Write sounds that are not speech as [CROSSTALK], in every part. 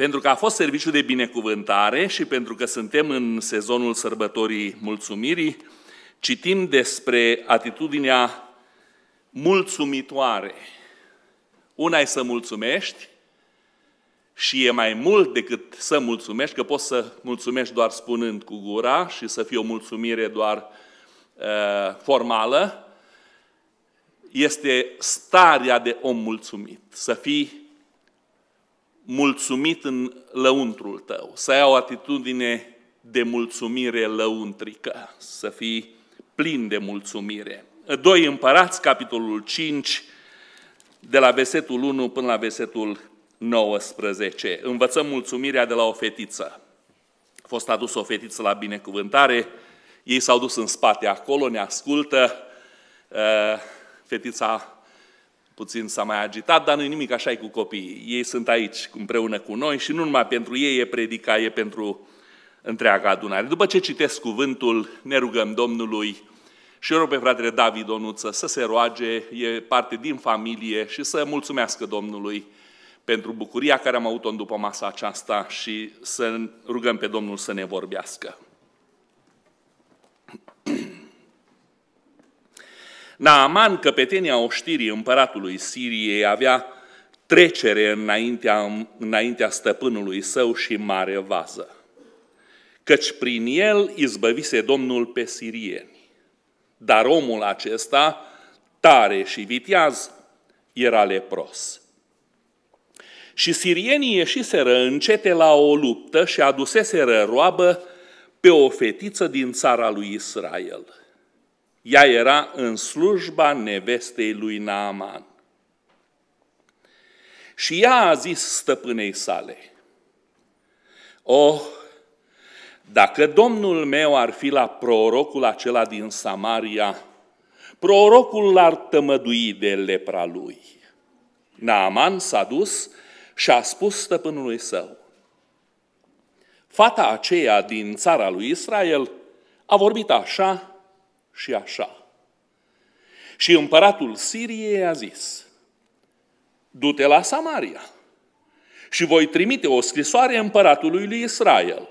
Pentru că a fost serviciu de binecuvântare și pentru că suntem în sezonul sărbătorii mulțumirii, citim despre atitudinea mulțumitoare. Una e să mulțumești și e mai mult decât să mulțumești, că poți să mulțumești doar spunând cu gura și să fie o mulțumire doar uh, formală, este starea de om mulțumit. Să fii mulțumit în lăuntrul tău, să ai o atitudine de mulțumire lăuntrică, să fii plin de mulțumire. Doi împărați, capitolul 5, de la versetul 1 până la versetul 19. Învățăm mulțumirea de la o fetiță. A fost adus o fetiță la binecuvântare, ei s-au dus în spate acolo, ne ascultă, uh, fetița puțin s-a mai agitat, dar nu nimic, așa e cu copiii. Ei sunt aici împreună cu noi și nu numai pentru ei e predica, e pentru întreaga adunare. După ce citesc cuvântul, ne rugăm Domnului și rog pe fratele David Onuță să se roage, e parte din familie și să mulțumească Domnului pentru bucuria care am avut-o după masa aceasta și să rugăm pe Domnul să ne vorbească. Naaman, căpetenia oștirii împăratului Siriei, avea trecere înaintea, înaintea stăpânului său și mare vază, căci prin el izbăvise Domnul pe sirieni. Dar omul acesta, tare și viteaz, era lepros. Și sirienii ieșiseră încete la o luptă și aduseseră roabă pe o fetiță din țara lui Israel – ea era în slujba nevestei lui Naaman. Și ea a zis stăpânei sale, Oh, dacă domnul meu ar fi la prorocul acela din Samaria, prorocul l-ar tămădui de lepra lui. Naaman s-a dus și a spus stăpânului său, Fata aceea din țara lui Israel a vorbit așa și așa. Și împăratul Siriei a zis, du-te la Samaria și voi trimite o scrisoare împăratului lui Israel.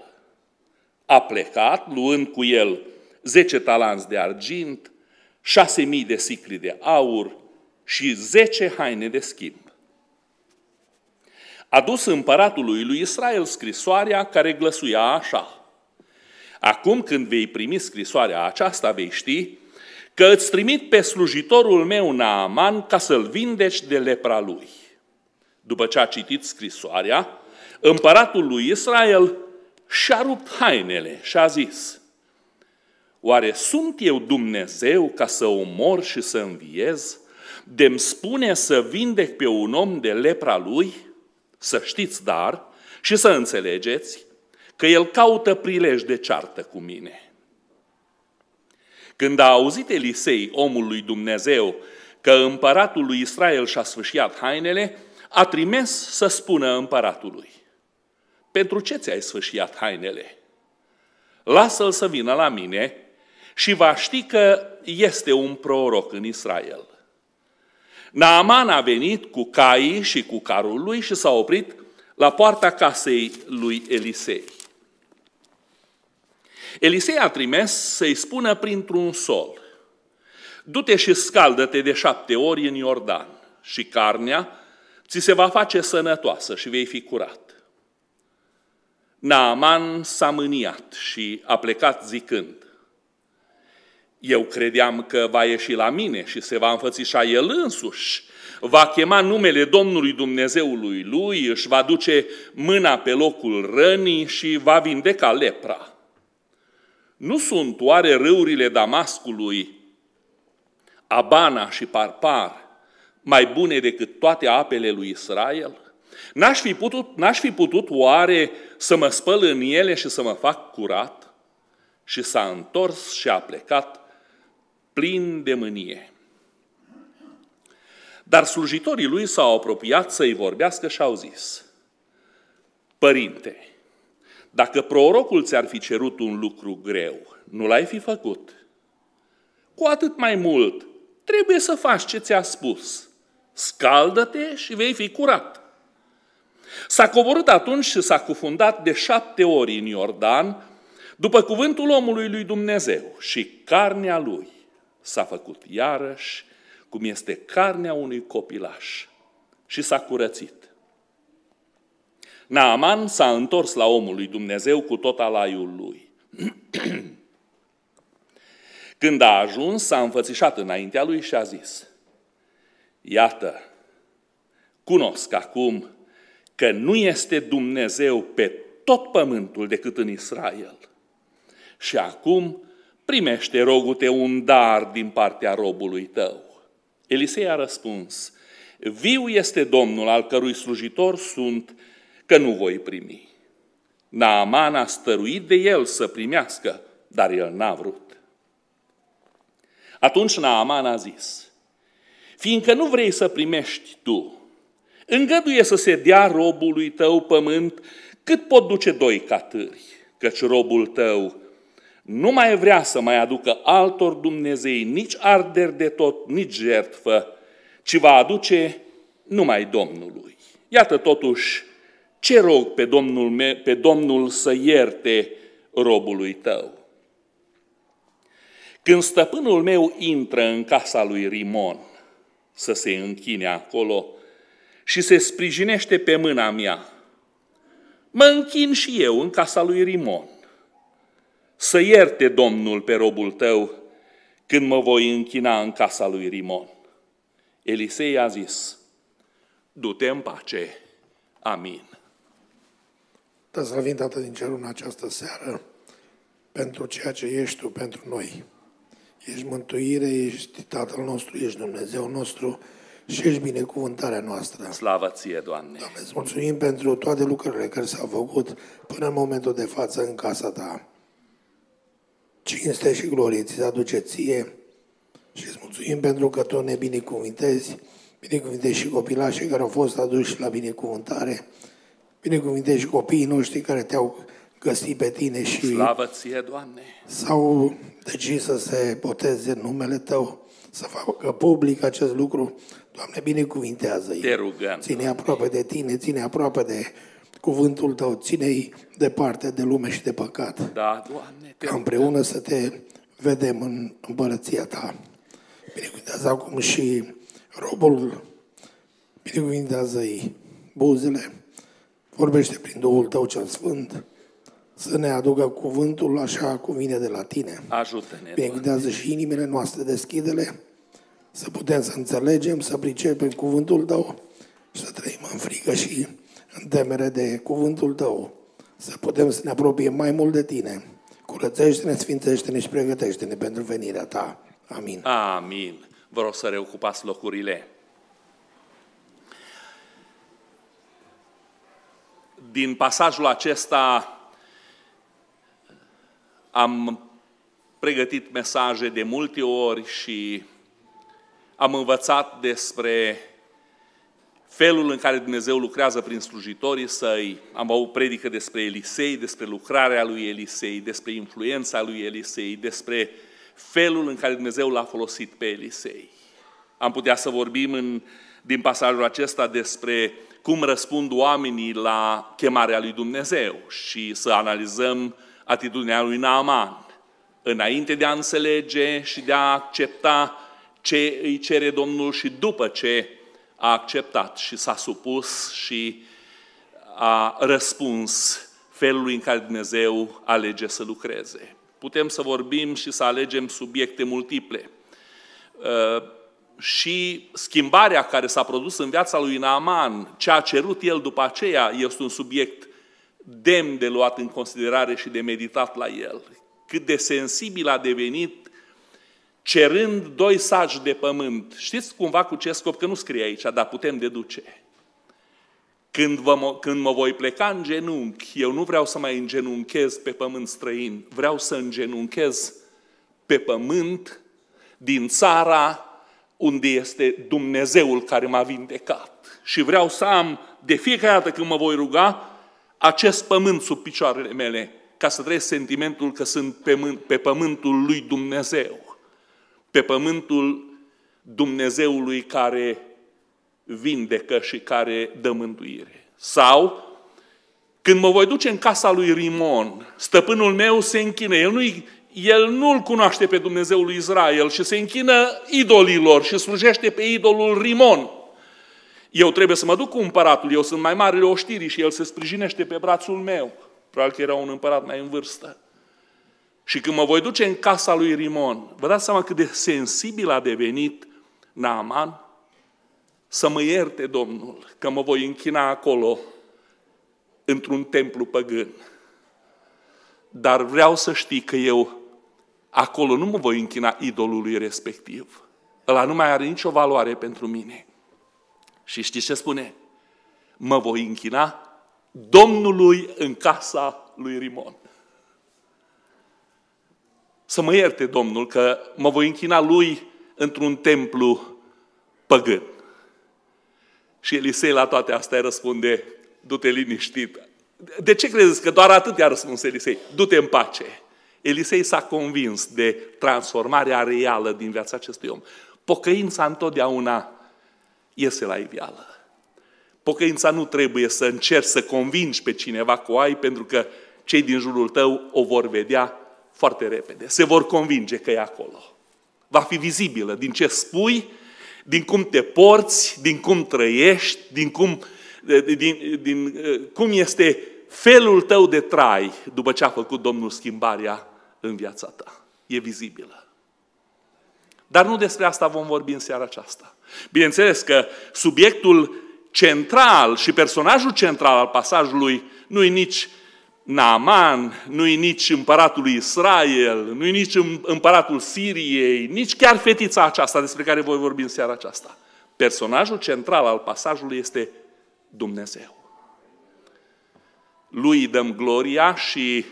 A plecat, luând cu el zece talanți de argint, șase mii de sicli de aur și zece haine de schimb. A dus împăratului lui Israel scrisoarea care glăsuia așa – Acum când vei primi scrisoarea aceasta, vei ști că îți trimit pe slujitorul meu Naaman ca să-l vindeci de lepra lui. După ce a citit scrisoarea, împăratul lui Israel și-a rupt hainele și a zis, Oare sunt eu Dumnezeu ca să omor și să înviez? De-mi spune să vindec pe un om de lepra lui? Să știți dar și să înțelegeți că el caută prilej de ceartă cu mine. Când a auzit Elisei, omul lui Dumnezeu, că împăratul lui Israel și-a sfâșiat hainele, a trimis să spună împăratului, pentru ce ți-ai sfâșiat hainele? Lasă-l să vină la mine și va ști că este un proroc în Israel. Naaman a venit cu caii și cu carul lui și s-a oprit la poarta casei lui Elisei. Elisei a trimis să-i spună printr-un sol, du-te și scaldă-te de șapte ori în Iordan și carnea ți se va face sănătoasă și vei fi curat. Naaman s-a mâniat și a plecat zicând, eu credeam că va ieși la mine și se va înfățișa el însuși, va chema numele Domnului Dumnezeului lui, își va duce mâna pe locul rănii și va vindeca lepra. Nu sunt oare râurile Damascului, Abana și Parpar, mai bune decât toate apele lui Israel? N-aș fi putut, n-aș fi putut oare să mă spăl în ele și să mă fac curat? Și s-a întors și a plecat plin de mânie. Dar slujitorii lui s-au apropiat să-i vorbească și au zis, Părinte, dacă prorocul ți-ar fi cerut un lucru greu, nu l-ai fi făcut. Cu atât mai mult, trebuie să faci ce ți-a spus. Scaldă-te și vei fi curat. S-a coborât atunci și s-a cufundat de șapte ori în Iordan, după cuvântul omului lui Dumnezeu, și carnea lui s-a făcut iarăși cum este carnea unui copilaș și s-a curățit. Naaman s-a întors la omul lui Dumnezeu cu tot alaiul lui. [CLEARS THROAT] Când a ajuns, s-a înfățișat înaintea lui și a zis, Iată, cunosc acum că nu este Dumnezeu pe tot pământul decât în Israel. Și acum primește rogute un dar din partea robului tău. Elisei a răspuns, viu este Domnul al cărui slujitor sunt, că nu voi primi. Naaman a stăruit de el să primească, dar el n-a vrut. Atunci Naaman a zis, fiindcă nu vrei să primești tu, îngăduie să se dea robului tău pământ cât pot duce doi catâri, căci robul tău nu mai vrea să mai aducă altor Dumnezei nici arderi de tot, nici jertfă, ci va aduce numai Domnului. Iată totuși ce rog pe Domnul, me, pe Domnul să ierte robului tău. Când stăpânul meu intră în casa lui Rimon să se închine acolo și se sprijinește pe mâna mea, mă închin și eu în casa lui Rimon să ierte Domnul pe robul tău când mă voi închina în casa lui Rimon. Elisei a zis, du-te în pace. Amin. Te slăvim, Tată din cerul, în această seară pentru ceea ce ești Tu pentru noi. Ești mântuire, ești Tatăl nostru, ești Dumnezeu nostru și ești binecuvântarea noastră. Slavă ție, Doamne! Doamne, îți mulțumim pentru toate lucrurile care s-au făcut până în momentul de față în casa Ta cinste și glorie ți se aduce ție și îți mulțumim pentru că Tu ne binecuvintezi, binecuvintezi și copilașii care au fost aduși la binecuvântare, binecuvintezi și copiii noștri care te-au găsit pe Tine și Slavă ție, Doamne! s-au decis să se boteze în numele Tău, să facă public acest lucru. Doamne, binecuvintează-i. Te rugăm. Ține aproape de Tine, ține aproape de cuvântul Tău, ține-i departe de lume și de păcat. Da, Doamne, te Ca împreună să te vedem în împărăția Ta. Binecuvintează acum și robul, binecuvintează-i buzele, vorbește prin Duhul Tău cel Sfânt, să ne aducă cuvântul așa cum vine de la Tine. Ajută-ne, Doamne. Binecuvintează și inimile noastre, deschidele, să putem să înțelegem, să pricepem cuvântul Tău și să trăim în frică și în temere de cuvântul Tău, să putem să ne apropiem mai mult de Tine. Curățește-ne, sfințește-ne și pregătește-ne pentru venirea Ta. Amin. Amin. Vă rog să reocupați locurile. Din pasajul acesta am pregătit mesaje de multe ori și am învățat despre felul în care Dumnezeu lucrează prin slujitorii săi. Am avut predică despre Elisei, despre lucrarea lui Elisei, despre influența lui Elisei, despre felul în care Dumnezeu l-a folosit pe Elisei. Am putea să vorbim în, din pasajul acesta despre cum răspund oamenii la chemarea lui Dumnezeu și să analizăm atitudinea lui Naaman înainte de a înțelege și de a accepta ce îi cere Domnul și după ce a acceptat și s-a supus și a răspuns felului în care Dumnezeu alege să lucreze. Putem să vorbim și să alegem subiecte multiple. Uh, și schimbarea care s-a produs în viața lui Naaman, ce a cerut el după aceea, este un subiect demn de luat în considerare și de meditat la el. Cât de sensibil a devenit cerând doi sagi de pământ. Știți cumva cu ce scop? Că nu scrie aici, dar putem deduce. Când, vă, când mă voi pleca în genunchi, eu nu vreau să mai îngenunchez pe pământ străin, vreau să îngenunchez pe pământ din țara unde este Dumnezeul care m-a vindecat. Și vreau să am, de fiecare dată când mă voi ruga, acest pământ sub picioarele mele, ca să trăiesc sentimentul că sunt pe, pe pământul lui Dumnezeu pe pământul Dumnezeului care vindecă și care dă mântuire. Sau, când mă voi duce în casa lui Rimon, stăpânul meu se închină. El, nu el nu-L cunoaște pe Dumnezeul lui Israel și se închină idolilor și slujește pe idolul Rimon. Eu trebuie să mă duc cu împăratul, eu sunt mai marele oștirii și el se sprijinește pe brațul meu. Probabil că era un împărat mai în vârstă. Și când mă voi duce în casa lui Rimon, vă dați seama cât de sensibil a devenit Naaman? Să mă ierte Domnul că mă voi închina acolo într-un templu păgân. Dar vreau să știi că eu acolo nu mă voi închina idolului respectiv. Ăla nu mai are nicio valoare pentru mine. Și știți ce spune? Mă voi închina Domnului în casa lui Rimon. Să mă ierte Domnul că mă voi închina lui într-un templu păgân. Și Elisei la toate astea răspunde, du-te liniștit. De ce credeți că doar atât i-a răspuns Elisei? Du-te în pace. Elisei s-a convins de transformarea reală din viața acestui om. Pocăința întotdeauna iese la iveală. Pocăința nu trebuie să încerci să convingi pe cineva cu ai, pentru că cei din jurul tău o vor vedea foarte repede. Se vor convinge că e acolo. Va fi vizibilă din ce spui, din cum te porți, din cum trăiești, din cum, din, din, cum este felul tău de trai după ce a făcut Domnul schimbarea în viața ta. E vizibilă. Dar nu despre asta vom vorbi în seara aceasta. Bineînțeles că subiectul central și personajul central al pasajului nu e nici Naaman, nu e nici împăratul lui Israel, nu e nici împăratul Siriei, nici chiar fetița aceasta despre care voi vorbi în seara aceasta. Personajul central al pasajului este Dumnezeu. Lui dăm gloria și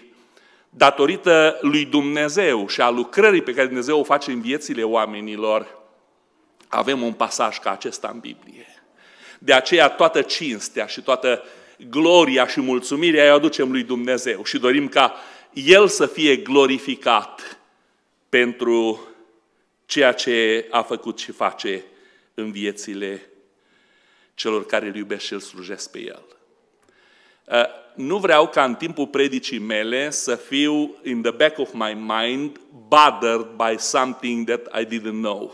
datorită lui Dumnezeu și a lucrării pe care Dumnezeu o face în viețile oamenilor, avem un pasaj ca acesta în Biblie. De aceea toată cinstea și toată gloria și mulțumirea îi aducem lui Dumnezeu și dorim ca El să fie glorificat pentru ceea ce a făcut și face în viețile celor care îl iubesc și îl slujesc pe El. Uh, nu vreau ca în timpul predicii mele să fiu in the back of my mind bothered by something that I didn't know.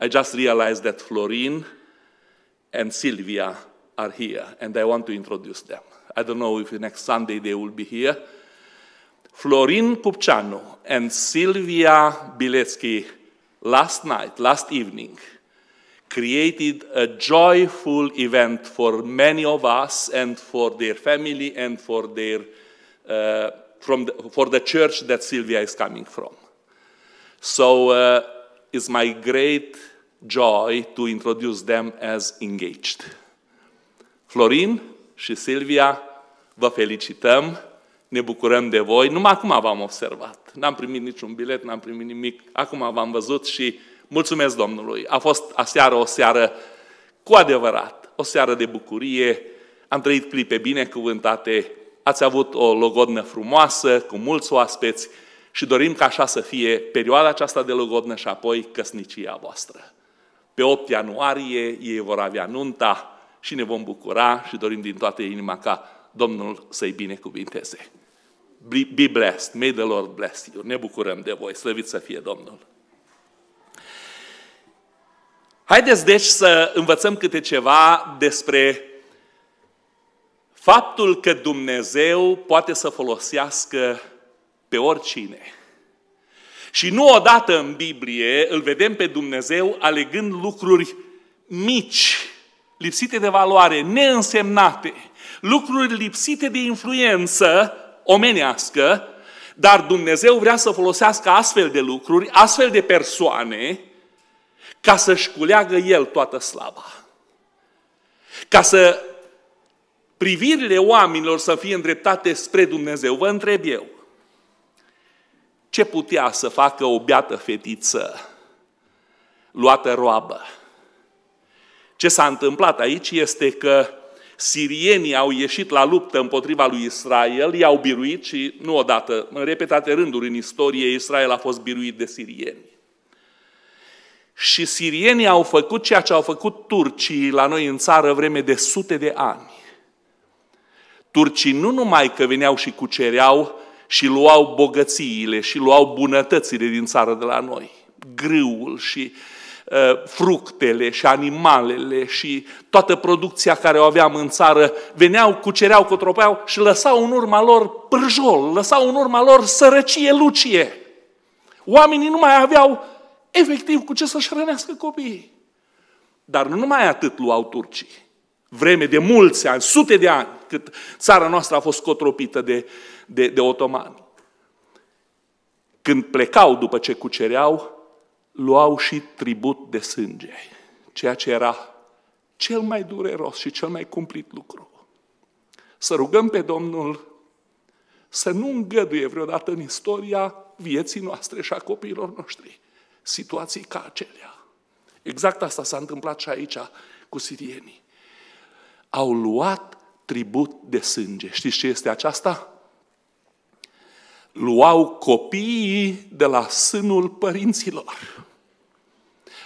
I just realized that Florin and Silvia are here, and I want to introduce them. I don't know if next Sunday they will be here. Florin Kupchanu and Silvia Biletsky last night, last evening, created a joyful event for many of us and for their family and for their uh, from the, for the church that Sylvia is coming from. So uh, it's my great joy to introduce them as engaged. Florin și Silvia, vă felicităm, ne bucurăm de voi. Numai acum v-am observat. N-am primit niciun bilet, n-am primit nimic. Acum v-am văzut și mulțumesc Domnului. A fost aseară o seară cu adevărat, o seară de bucurie. Am trăit clipe binecuvântate, ați avut o logodnă frumoasă, cu mulți oaspeți și dorim ca așa să fie perioada aceasta de logodnă și apoi căsnicia voastră. Pe 8 ianuarie ei vor avea nunta și ne vom bucura și dorim din toată inima ca Domnul să-i binecuvinteze. Be blessed. May the Lord bless you. Ne bucurăm de voi. Slăvit să fie Domnul. Haideți deci să învățăm câte ceva despre faptul că Dumnezeu poate să folosească pe oricine. Și nu odată în Biblie îl vedem pe Dumnezeu alegând lucruri mici, lipsite de valoare, neînsemnate, lucruri lipsite de influență omenească, dar Dumnezeu vrea să folosească astfel de lucruri, astfel de persoane, ca să-și culeagă El toată slava. Ca să privirile oamenilor să fie îndreptate spre Dumnezeu. Vă întreb eu, ce putea să facă o beată fetiță luată roabă? Ce s-a întâmplat aici este că sirienii au ieșit la luptă împotriva lui Israel, i-au biruit și nu odată, în repetate rânduri în istorie, Israel a fost biruit de sirieni. Și sirienii au făcut ceea ce au făcut turcii la noi în țară vreme de sute de ani. Turcii nu numai că veneau și cucereau și luau bogățiile și luau bunătățile din țară de la noi, grâul și uh, fructele și animalele și toată producția care o aveam în țară, veneau, cucereau, cotropeau și lăsau în urma lor prăjol, lăsau în urma lor sărăcie lucie. Oamenii nu mai aveau efectiv cu ce să-și hrănească copiii. Dar nu numai atât luau turcii. Vreme de mulți ani, sute de ani, cât țara noastră a fost cotropită de, de, de otomani. Când plecau după ce cucereau, luau și tribut de sânge, ceea ce era cel mai dureros și cel mai cumplit lucru. Să rugăm pe Domnul să nu îngăduie vreodată în istoria vieții noastre și a copiilor noștri situații ca acelea. Exact asta s-a întâmplat și aici cu sirienii. Au luat tribut de sânge. Știți ce este aceasta? Luau copiii de la sânul părinților.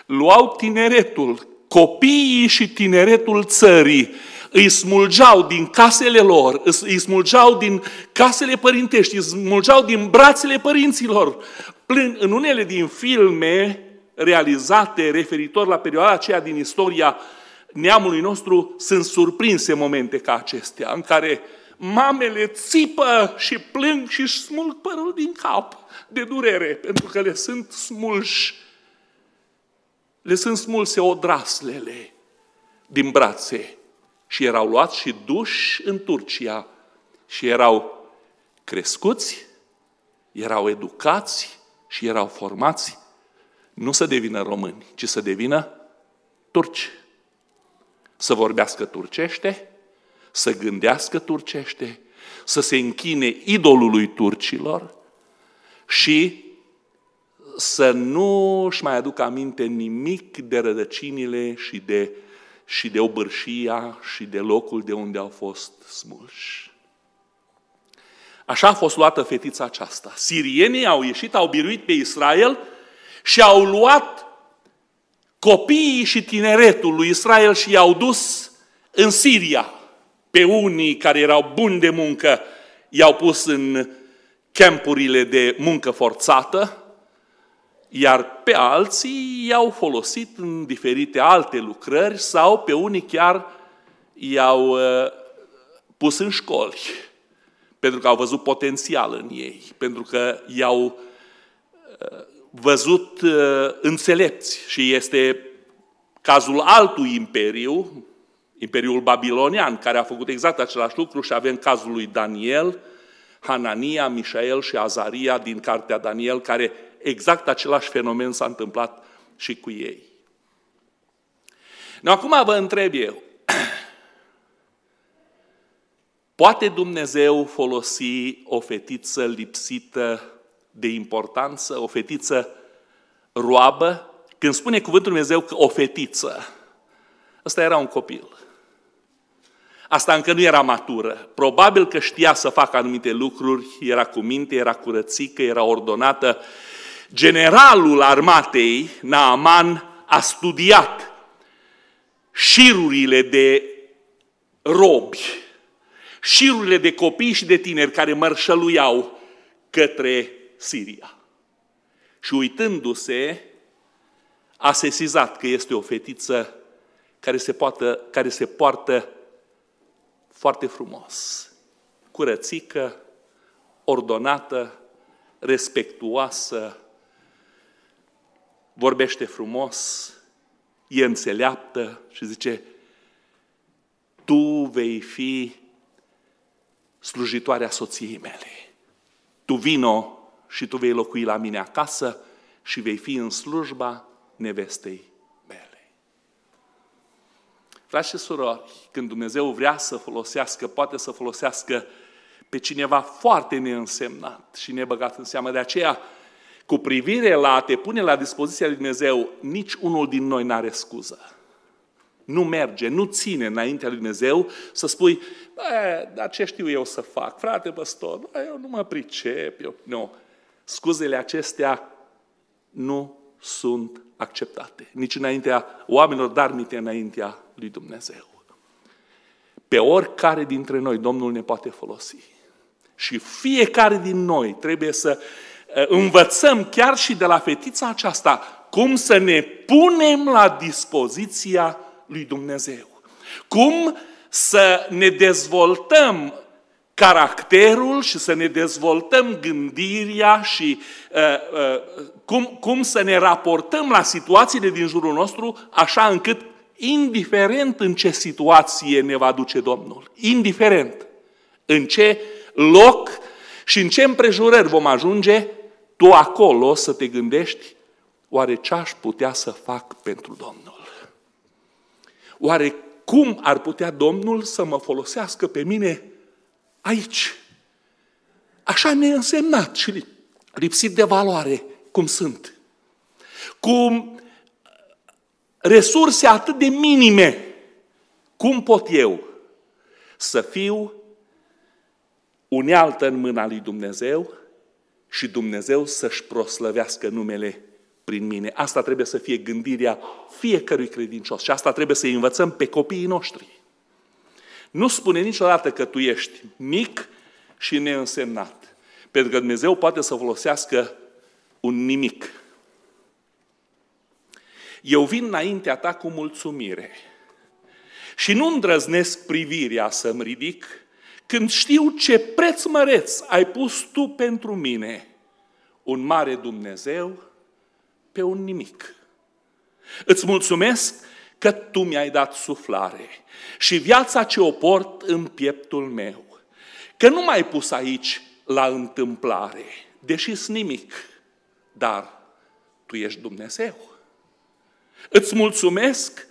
Luau tineretul, copiii și tineretul țării îi smulgeau din casele lor, îi smulgeau din casele părintești, îi smulgeau din brațele părinților. În unele din filme realizate referitor la perioada aceea din istoria neamului nostru, sunt surprinse momente ca acestea, în care mamele țipă și plâng și își smulg părul din cap de durere, pentru că le sunt smulși, le sunt smulse odraslele din brațe. Și erau luați și duși în Turcia și erau crescuți, erau educați și erau formați nu să devină români, ci să devină turci. Să vorbească turcește, să gândească turcește, să se închine idolului turcilor și să nu își mai aducă aminte nimic de rădăcinile și de, și de obârșia și de locul de unde au fost smulși. Așa a fost luată fetița aceasta. Sirienii au ieșit, au biruit pe Israel și au luat copiii și tineretul lui Israel și i-au dus în Siria. Pe unii care erau buni de muncă i-au pus în campurile de muncă forțată, iar pe alții i-au folosit în diferite alte lucrări sau pe unii chiar i-au uh, pus în școli, pentru că au văzut potențial în ei, pentru că i-au uh, văzut uh, înțelepți și este cazul altui imperiu, Imperiul Babilonian, care a făcut exact același lucru și avem cazul lui Daniel, Hanania, Mișael și Azaria din cartea Daniel, care exact același fenomen s-a întâmplat și cu ei. Nu, acum vă întreb eu, poate Dumnezeu folosi o fetiță lipsită de importanță, o fetiță roabă, când spune cuvântul Dumnezeu că o fetiță, ăsta era un copil. Asta încă nu era matură. Probabil că știa să facă anumite lucruri, era cu minte, era curățică, era ordonată. Generalul armatei, Naaman, a studiat șirurile de robi, șirurile de copii și de tineri care mărșăluiau către Siria. Și uitându-se, a sesizat că este o fetiță care se, poată, care se poartă foarte frumos, curățică, ordonată, respectuoasă, vorbește frumos, e înțeleaptă și zice, tu vei fi slujitoarea soției mele. Tu vino și tu vei locui la mine acasă și vei fi în slujba nevestei mele. Frați și surori, când Dumnezeu vrea să folosească, poate să folosească pe cineva foarte neînsemnat și nebăgat în seamă. De aceea, cu privire la a te pune la dispoziția lui Dumnezeu, nici unul din noi n-are scuză. Nu merge, nu ține înaintea lui Dumnezeu să spui, dar ce știu eu să fac? Frate păstor, eu nu mă pricep. Eu... Nu. Scuzele acestea nu sunt acceptate. Nici înaintea oamenilor, dar nici înaintea lui Dumnezeu. Pe oricare dintre noi Domnul ne poate folosi. Și fiecare din noi trebuie să uh, învățăm chiar și de la fetița aceasta cum să ne punem la dispoziția lui Dumnezeu. Cum să ne dezvoltăm caracterul și să ne dezvoltăm gândirea și uh, uh, cum, cum să ne raportăm la situațiile din jurul nostru așa încât, indiferent în ce situație ne va duce Domnul, indiferent în ce loc și în ce împrejurări vom ajunge, tu acolo să te gândești, oare ce aș putea să fac pentru Domnul? Oare cum ar putea Domnul să mă folosească pe mine aici? Așa neînsemnat și lipsit de valoare cum sunt. Cu resurse atât de minime, cum pot eu să fiu unealtă în mâna lui Dumnezeu și Dumnezeu să-și proslăvească numele prin mine. Asta trebuie să fie gândirea fiecărui credincios și asta trebuie să învățăm pe copiii noștri. Nu spune niciodată că tu ești mic și neînsemnat. Pentru că Dumnezeu poate să folosească un nimic. Eu vin înaintea ta cu mulțumire și nu îndrăznesc privirea să-mi ridic când știu ce preț măreț ai pus tu pentru mine, un mare Dumnezeu pe un nimic. Îți mulțumesc că tu mi-ai dat suflare și viața ce o port în pieptul meu. Că nu m-ai pus aici la întâmplare, deși nimic, dar tu ești Dumnezeu. Îți mulțumesc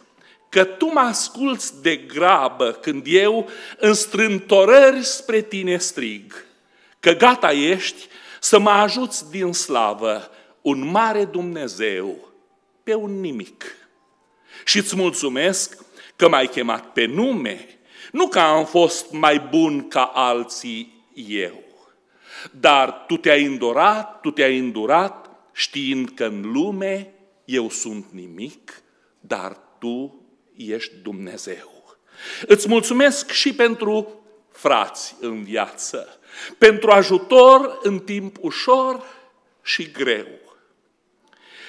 că tu mă asculți de grabă când eu în strântorări spre tine strig, că gata ești să mă ajuți din slavă un mare Dumnezeu pe un nimic. Și îți mulțumesc că m-ai chemat pe nume, nu că am fost mai bun ca alții eu, dar tu te-ai îndurat, tu te-ai îndurat, știind că în lume eu sunt nimic, dar tu ești Dumnezeu. Îți mulțumesc și pentru frați în viață, pentru ajutor în timp ușor și greu.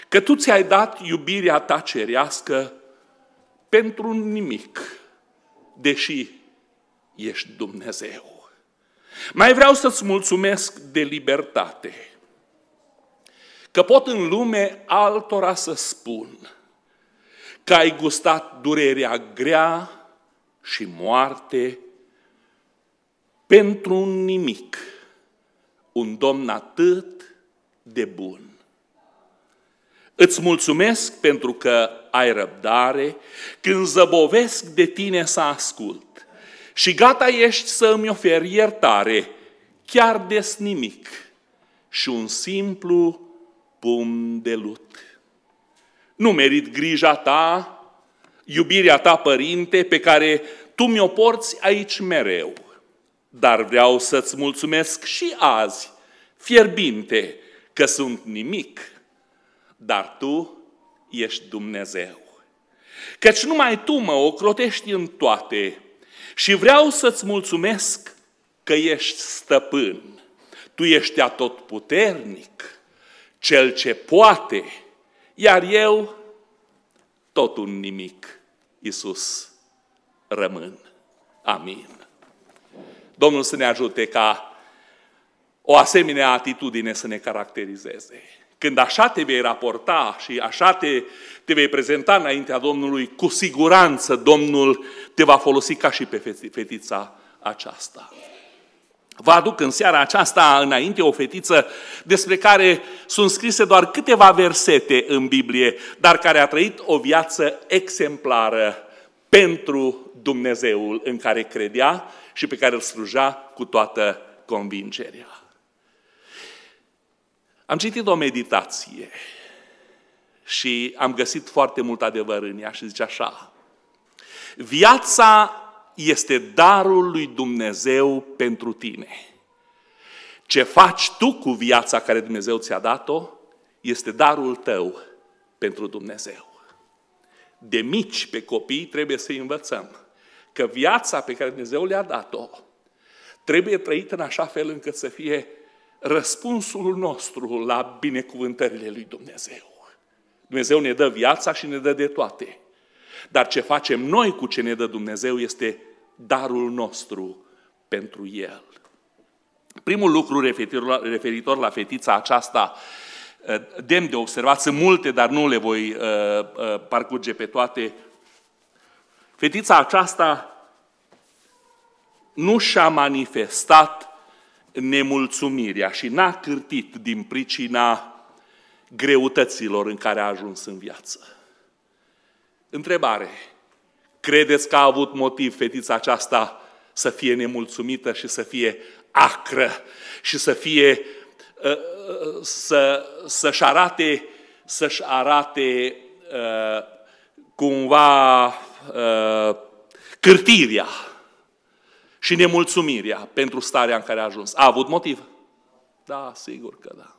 Că tu ți-ai dat iubirea ta cerească pentru nimic, deși ești Dumnezeu. Mai vreau să-ți mulțumesc de libertate, că pot în lume altora să spun că ai gustat durerea grea și moarte pentru un nimic, un Domn atât de bun. Îți mulțumesc pentru că ai răbdare când zăbovesc de tine să ascult și gata ești să îmi oferi iertare, chiar des nimic și un simplu pum de lut. Nu merit grija ta, iubirea ta, Părinte, pe care tu mi-o porți aici mereu. Dar vreau să-ți mulțumesc și azi, fierbinte, că sunt nimic, dar tu ești Dumnezeu. Căci numai tu mă ocrotești în toate și vreau să-ți mulțumesc că ești stăpân. Tu ești atotputernic, cel ce poate, iar eu tot un nimic, Iisus, rămân. Amin. Domnul să ne ajute ca o asemenea atitudine să ne caracterizeze. Când așa te vei raporta și așa te, te vei prezenta înaintea Domnului, cu siguranță Domnul te va folosi ca și pe fetița aceasta. Vă aduc în seara aceasta înainte o fetiță despre care sunt scrise doar câteva versete în Biblie, dar care a trăit o viață exemplară pentru Dumnezeul în care credea și pe care îl sluja cu toată convingerea. Am citit o meditație și am găsit foarte mult adevăr în ea și zice așa. Viața este darul lui Dumnezeu pentru tine. Ce faci tu cu viața care Dumnezeu ți-a dat-o, este darul tău pentru Dumnezeu. De mici pe copii trebuie să învățăm că viața pe care Dumnezeu le-a dat-o trebuie trăită în așa fel încât să fie răspunsul nostru la binecuvântările lui Dumnezeu. Dumnezeu ne dă viața și ne dă de toate. Dar ce facem noi cu ce ne dă Dumnezeu este darul nostru pentru El. Primul lucru referitor la, referitor la fetița aceasta, uh, demn de observat, sunt multe, dar nu le voi uh, uh, parcurge pe toate. Fetița aceasta nu și-a manifestat nemulțumirea și n-a cârtit din pricina greutăților în care a ajuns în viață. Întrebare. Credeți că a avut motiv fetița aceasta să fie nemulțumită și să fie acră și să fie uh, uh, să, să-și arate, să-și arate uh, cumva cârtirea și nemulțumirea pentru starea în care a ajuns. A avut motiv? Da, sigur că da.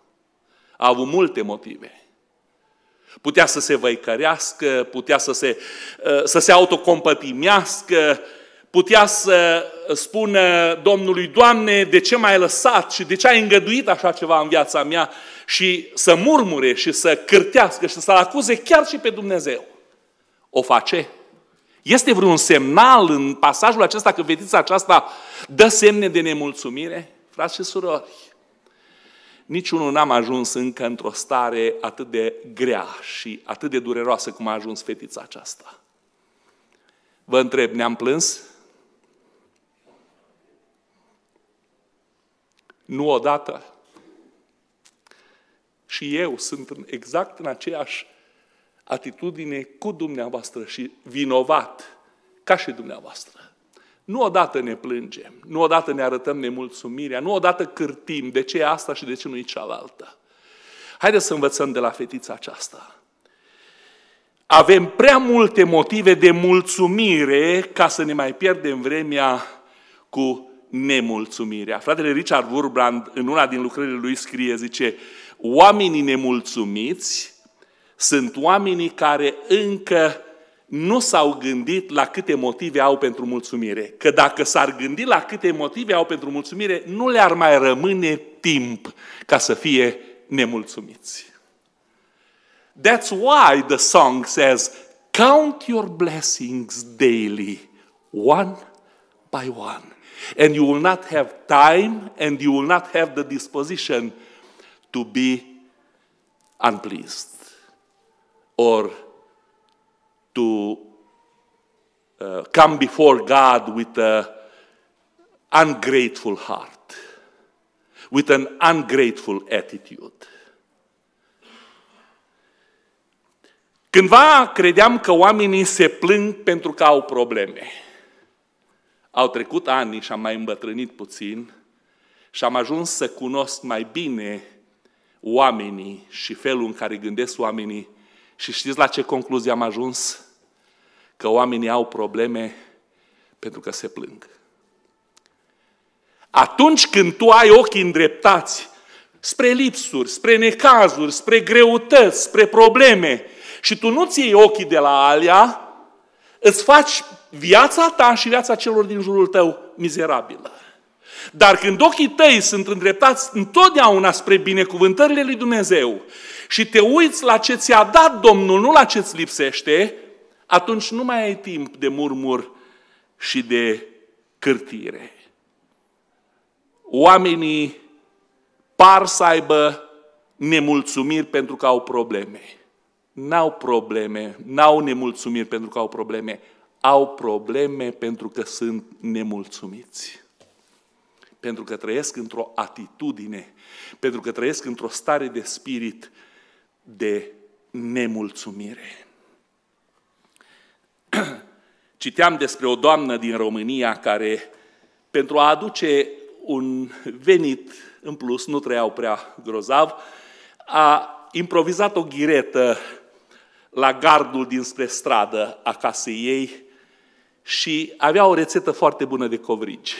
A avut multe motive. Putea să se văicărească, putea să se, uh, să se autocompătimească, putea să spună Domnului, Doamne, de ce m-ai lăsat și de ce ai îngăduit așa ceva în viața mea și să murmure și să cârtească și să-L acuze chiar și pe Dumnezeu. O face? Este vreun semnal în pasajul acesta că fetița aceasta dă semne de nemulțumire? Frați și surori, niciunul n-am ajuns încă într-o stare atât de grea și atât de dureroasă cum a ajuns fetița aceasta. Vă întreb, ne-am plâns? Nu odată. Și eu sunt exact în aceeași atitudine cu dumneavoastră și vinovat ca și dumneavoastră. Nu odată ne plângem, nu odată ne arătăm nemulțumirea, nu odată cârtim de ce e asta și de ce nu e cealaltă. Haideți să învățăm de la fetița aceasta. Avem prea multe motive de mulțumire ca să ne mai pierdem vremea cu nemulțumirea. Fratele Richard Wurbrand, în una din lucrările lui, scrie, zice, oamenii nemulțumiți sunt oamenii care încă nu s-au gândit la câte motive au pentru mulțumire. Că dacă s-ar gândi la câte motive au pentru mulțumire, nu le-ar mai rămâne timp ca să fie nemulțumiți. That's why the song says, Count your blessings daily, one by one. And you will not have time and you will not have the disposition to be unpleased or to uh, come before God with an ungrateful heart, with an ungrateful attitude. Cândva credeam că oamenii se plâng pentru că au probleme. Au trecut ani și am mai îmbătrânit puțin și am ajuns să cunosc mai bine oamenii și felul în care gândesc oamenii și știți la ce concluzie am ajuns? Că oamenii au probleme pentru că se plâng. Atunci când tu ai ochii îndreptați spre lipsuri, spre necazuri, spre greutăți, spre probleme și tu nu-ți iei ochii de la alea, îți faci viața ta și viața celor din jurul tău mizerabilă. Dar când ochii tăi sunt îndreptați întotdeauna spre binecuvântările lui Dumnezeu și te uiți la ce ți-a dat Domnul, nu la ce ți lipsește, atunci nu mai ai timp de murmur și de cârtire. Oamenii par să aibă nemulțumiri pentru că au probleme. N-au probleme, n-au nemulțumiri pentru că au probleme, au probleme pentru că sunt nemulțumiți. Pentru că trăiesc într-o atitudine, pentru că trăiesc într-o stare de spirit de nemulțumire. [CLEARS THROAT] Citeam despre o doamnă din România care, pentru a aduce un venit în plus, nu trăiau prea grozav, a improvizat o ghiretă la gardul dinspre stradă a casei ei și avea o rețetă foarte bună de covrigi.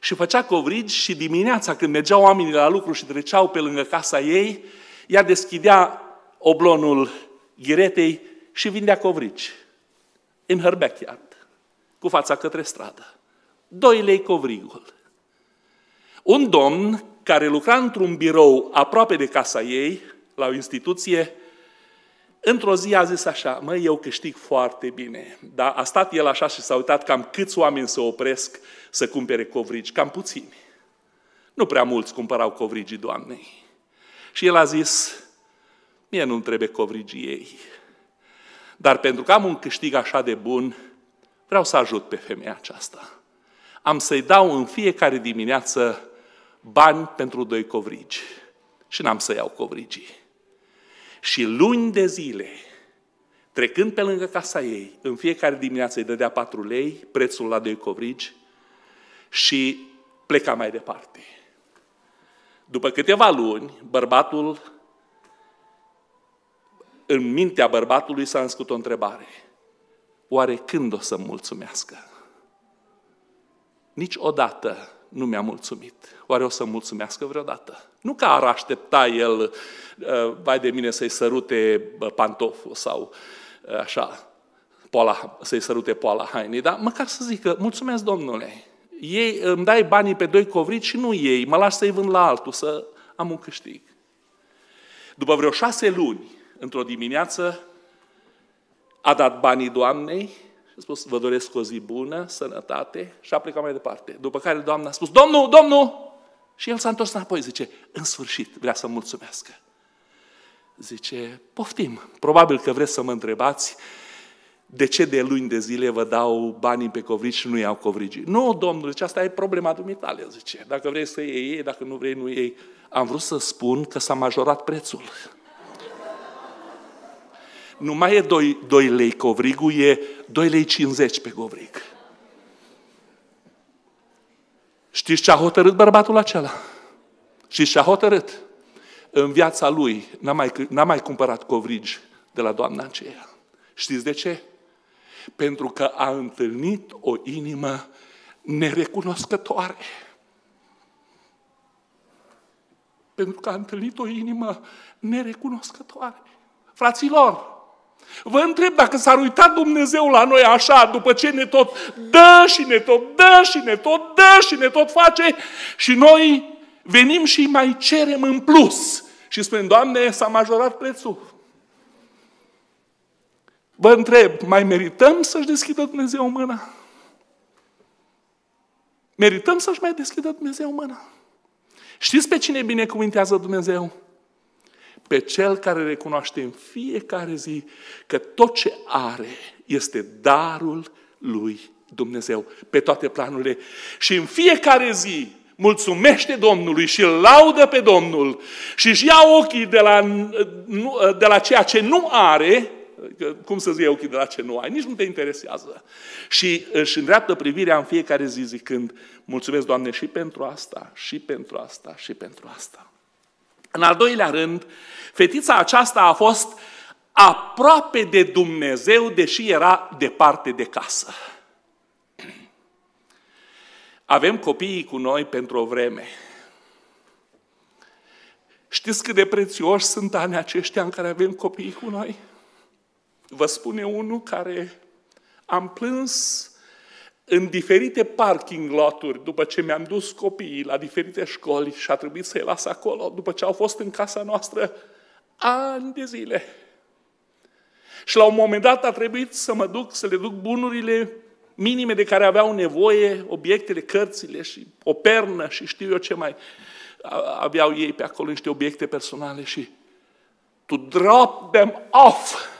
Și făcea covrigi și dimineața când mergeau oamenii la lucru și treceau pe lângă casa ei, ea deschidea oblonul ghiretei și vindea covrigi. In her backyard. cu fața către stradă. Doi lei covrigul. Un domn care lucra într-un birou aproape de casa ei, la o instituție, într-o zi a zis așa, mă, eu câștig foarte bine, dar a stat el așa și s-a uitat cam câți oameni se opresc să cumpere covrigi, cam puțini. Nu prea mulți cumpărau covrigii Doamnei. Și el a zis, mie nu trebuie covrigii ei. Dar pentru că am un câștig așa de bun, vreau să ajut pe femeia aceasta. Am să-i dau în fiecare dimineață bani pentru doi covrigi. Și n-am să iau covrigii. Și luni de zile, trecând pe lângă casa ei, în fiecare dimineață îi dădea patru lei, prețul la doi covrigi, și pleca mai departe. După câteva luni, bărbatul, în mintea bărbatului s-a născut o întrebare. Oare când o să mulțumească? Niciodată nu mi-a mulțumit. Oare o să mulțumească vreodată? Nu că ar aștepta el, uh, vai de mine, să-i sărute pantoful sau uh, așa, poala, să-i sărute poala hainei, dar măcar să zică, mulțumesc Domnule, ei, îmi dai banii pe doi covrici și nu ei, mă lași să-i vând la altul, să am un câștig. După vreo șase luni, într-o dimineață, a dat banii Doamnei și a spus, vă doresc o zi bună, sănătate și a plecat mai departe. După care Doamna a spus, Domnul, Domnul! Și el s-a întors înapoi, zice, în sfârșit, vrea să mulțumească. Zice, poftim, probabil că vreți să mă întrebați de ce de luni de zile vă dau banii pe covrigi și nu iau covrigi? Nu, domnule, zice, asta e problema dumitale, zice. Dacă vrei să iei, iei, dacă nu vrei, nu iei. Am vrut să spun că s-a majorat prețul. [LAUGHS] Nu mai e 2, 2 lei covrigul, e 2 lei 50 pe covrig. Știți ce a hotărât bărbatul acela? Și ce a hotărât? În viața lui n-a mai, n-a mai cumpărat covrigi de la doamna aceea. Știți de ce? Pentru că a întâlnit o inimă nerecunoscătoare. Pentru că a întâlnit o inimă nerecunoscătoare. Fraților, Vă întreb dacă s-ar uita Dumnezeu la noi așa, după ce ne tot dă și ne tot dă și ne tot dă și ne tot face și noi venim și mai cerem în plus și spunem, Doamne, s-a majorat prețul. Vă întreb, mai merităm să-și deschidă Dumnezeu mâna? Merităm să-și mai deschidă Dumnezeu mâna? Știți pe cine binecuvântează Dumnezeu? Pe cel care recunoaște în fiecare zi că tot ce are este darul lui Dumnezeu pe toate planurile. Și în fiecare zi mulțumește Domnului și îl laudă pe Domnul și își ia ochii de la, de la ceea ce nu are cum să zic ochii de la ce nu ai, nici nu te interesează. Și își îndreaptă privirea în fiecare zi zicând, mulțumesc Doamne și pentru asta, și pentru asta, și pentru asta. În al doilea rând, fetița aceasta a fost aproape de Dumnezeu, deși era departe de casă. Avem copiii cu noi pentru o vreme. Știți cât de prețioși sunt anii aceștia în care avem copiii cu noi? Vă spune unul care am plâns în diferite parking loturi după ce mi-am dus copiii la diferite școli și a trebuit să-i las acolo după ce au fost în casa noastră ani de zile. Și la un moment dat a trebuit să mă duc, să le duc bunurile minime de care aveau nevoie, obiectele, cărțile și o pernă și știu eu ce mai aveau ei pe acolo, niște obiecte personale și to drop them off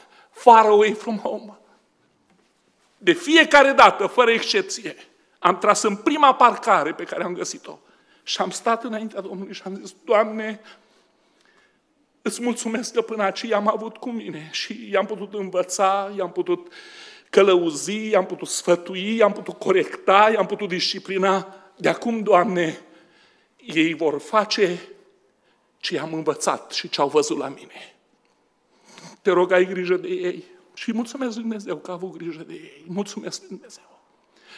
far away from home. De fiecare dată, fără excepție, am tras în prima parcare pe care am găsit-o și am stat înaintea Domnului și am zis, Doamne, îți mulțumesc că până aici am avut cu mine și i-am putut învăța, i-am putut călăuzi, i-am putut sfătui, i-am putut corecta, i-am putut disciplina. De acum, Doamne, ei vor face ce i-am învățat și ce au văzut la mine. Te rog, ai grijă de ei. Și mulțumesc Dumnezeu că a avut grijă de ei. Mulțumesc Dumnezeu.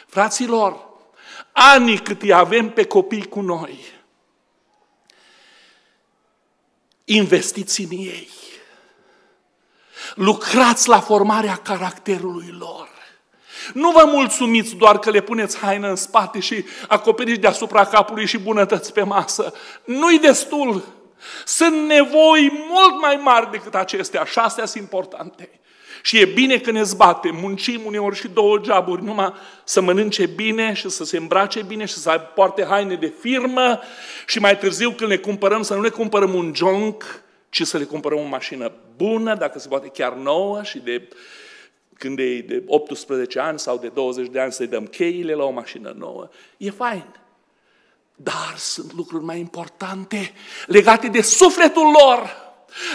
Fraților, anii cât îi avem pe copii cu noi, investiți în ei. Lucrați la formarea caracterului lor. Nu vă mulțumiți doar că le puneți haină în spate și acoperiți deasupra capului și bunătăți pe masă. Nu-i destul. Sunt nevoi mult mai mari decât acestea și astea sunt importante. Și e bine că ne zbate, muncim uneori și două geaburi, numai să mănânce bine și să se îmbrace bine și să poarte haine de firmă și mai târziu când le cumpărăm să nu le cumpărăm un junk, ci să le cumpărăm o mașină bună, dacă se poate chiar nouă și de când e de 18 ani sau de 20 de ani să-i dăm cheile la o mașină nouă. E fain. Dar sunt lucruri mai importante legate de sufletul lor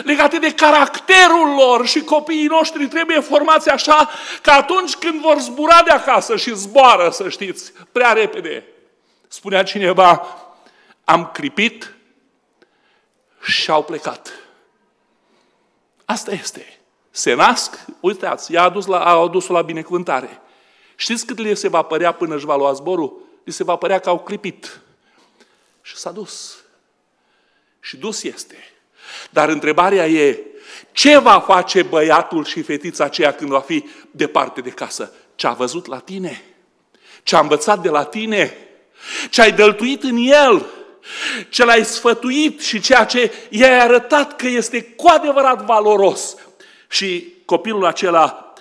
legate de caracterul lor și copiii noștri trebuie formați așa că atunci când vor zbura de acasă și zboară, să știți, prea repede, spunea cineva, am clipit și au plecat. Asta este. Se nasc, uitați, i-a adus la, a adus la binecuvântare. Știți cât le se va părea până își va lua zborul? Li se va părea că au clipit. Și s-a dus. Și dus este. Dar întrebarea e, ce va face băiatul și fetița aceea când va fi departe de casă? Ce a văzut la tine? Ce a învățat de la tine? Ce ai dăltuit în el? Ce l-ai sfătuit și ceea ce i-ai arătat că este cu adevărat valoros. Și copilul acela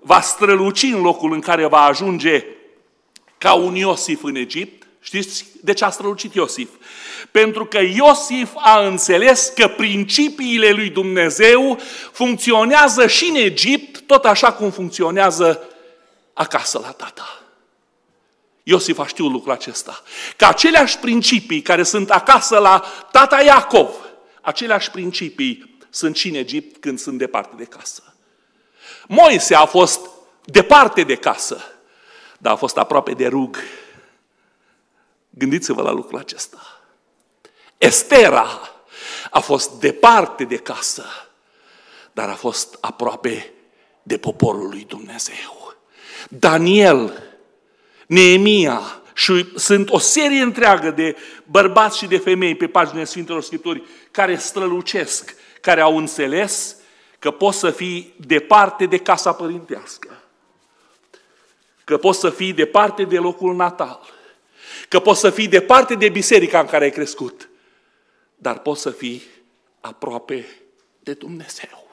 va străluci în locul în care va ajunge ca un Iosif în Egipt. Știți de ce a strălucit Iosif? Pentru că Iosif a înțeles că principiile lui Dumnezeu funcționează și în Egipt, tot așa cum funcționează acasă la tata. Iosif a știut lucrul acesta. Că aceleași principii care sunt acasă la tata Iacov, aceleași principii sunt și în Egipt când sunt departe de casă. Moise a fost departe de casă, dar a fost aproape de rug. Gândiți-vă la lucrul acesta. Estera a fost departe de casă, dar a fost aproape de poporul lui Dumnezeu. Daniel, Neemia și sunt o serie întreagă de bărbați și de femei pe paginile Sfintelor Scripturi care strălucesc, care au înțeles că poți să fii departe de casa părintească, că poți să fii departe de locul natal, că poți să fii departe de biserica în care ai crescut, dar poți să fii aproape de Dumnezeu.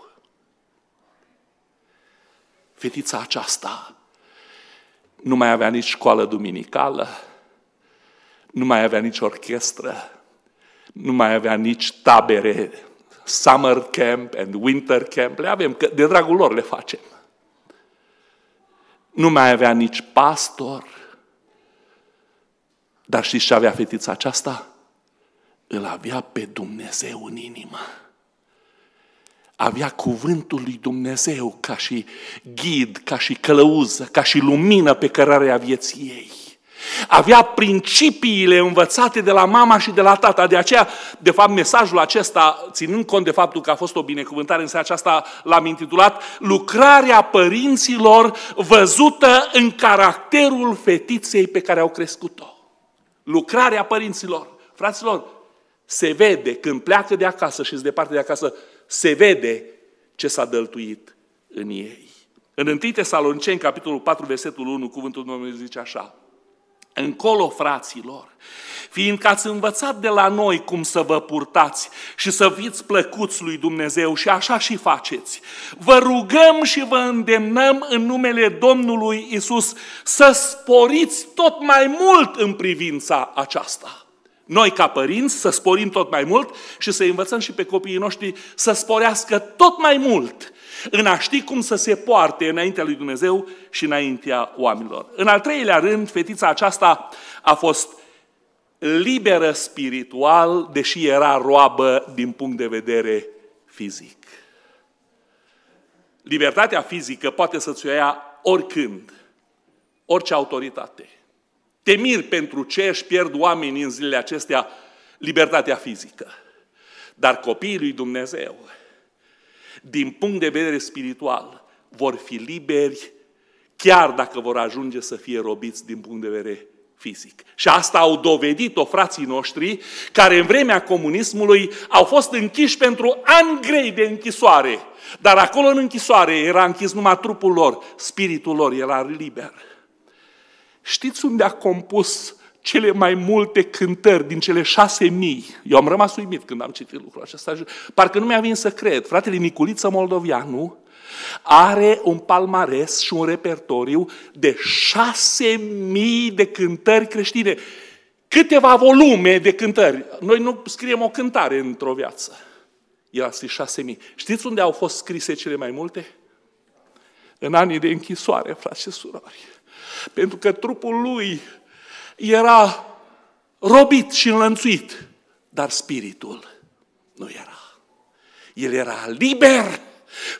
Fetița aceasta nu mai avea nici școală duminicală, nu mai avea nici orchestră, nu mai avea nici tabere, summer camp and winter camp, le avem, că de dragul lor le facem. Nu mai avea nici pastor, dar știți ce avea fetița aceasta? îl avea pe Dumnezeu în inimă. Avea cuvântul lui Dumnezeu ca și ghid, ca și călăuză, ca și lumină pe cărarea vieții ei. Avea principiile învățate de la mama și de la tata. De aceea, de fapt, mesajul acesta, ținând cont de faptul că a fost o binecuvântare în seara aceasta, l-am intitulat Lucrarea părinților văzută în caracterul fetiței pe care au crescut-o. Lucrarea părinților. Fraților, se vede, când pleacă de acasă și departe de acasă, se vede ce s-a dăltuit în ei. În 1 Tesaloniceni, capitolul 4, versetul 1, cuvântul Domnului zice așa. Încolo, fraților, fiindcă ați învățat de la noi cum să vă purtați și să fiți plăcuți lui Dumnezeu și așa și faceți. Vă rugăm și vă îndemnăm în numele Domnului Isus să sporiți tot mai mult în privința aceasta noi ca părinți să sporim tot mai mult și să învățăm și pe copiii noștri să sporească tot mai mult în a ști cum să se poarte înaintea lui Dumnezeu și înaintea oamenilor. În al treilea rând, fetița aceasta a fost liberă spiritual, deși era roabă din punct de vedere fizic. Libertatea fizică poate să-ți o ia oricând, orice autoritate. Te mir pentru ce își pierd oamenii în zilele acestea libertatea fizică. Dar copiii lui Dumnezeu, din punct de vedere spiritual, vor fi liberi chiar dacă vor ajunge să fie robiți din punct de vedere fizic. Și asta au dovedit-o frații noștri, care în vremea comunismului au fost închiși pentru ani grei de închisoare. Dar acolo în închisoare era închis numai trupul lor, spiritul lor era liber. Știți unde a compus cele mai multe cântări din cele șase mii. Eu am rămas uimit când am citit lucrul acesta. Parcă nu mi-a venit să cred. Fratele Niculiță Moldovianu are un palmares și un repertoriu de șase mii de cântări creștine. Câteva volume de cântări. Noi nu scriem o cântare într-o viață. El a scris șase mii. Știți unde au fost scrise cele mai multe? În anii de închisoare, frați și surori. Pentru că trupul lui era robit și înlănțuit, dar spiritul nu era. El era liber.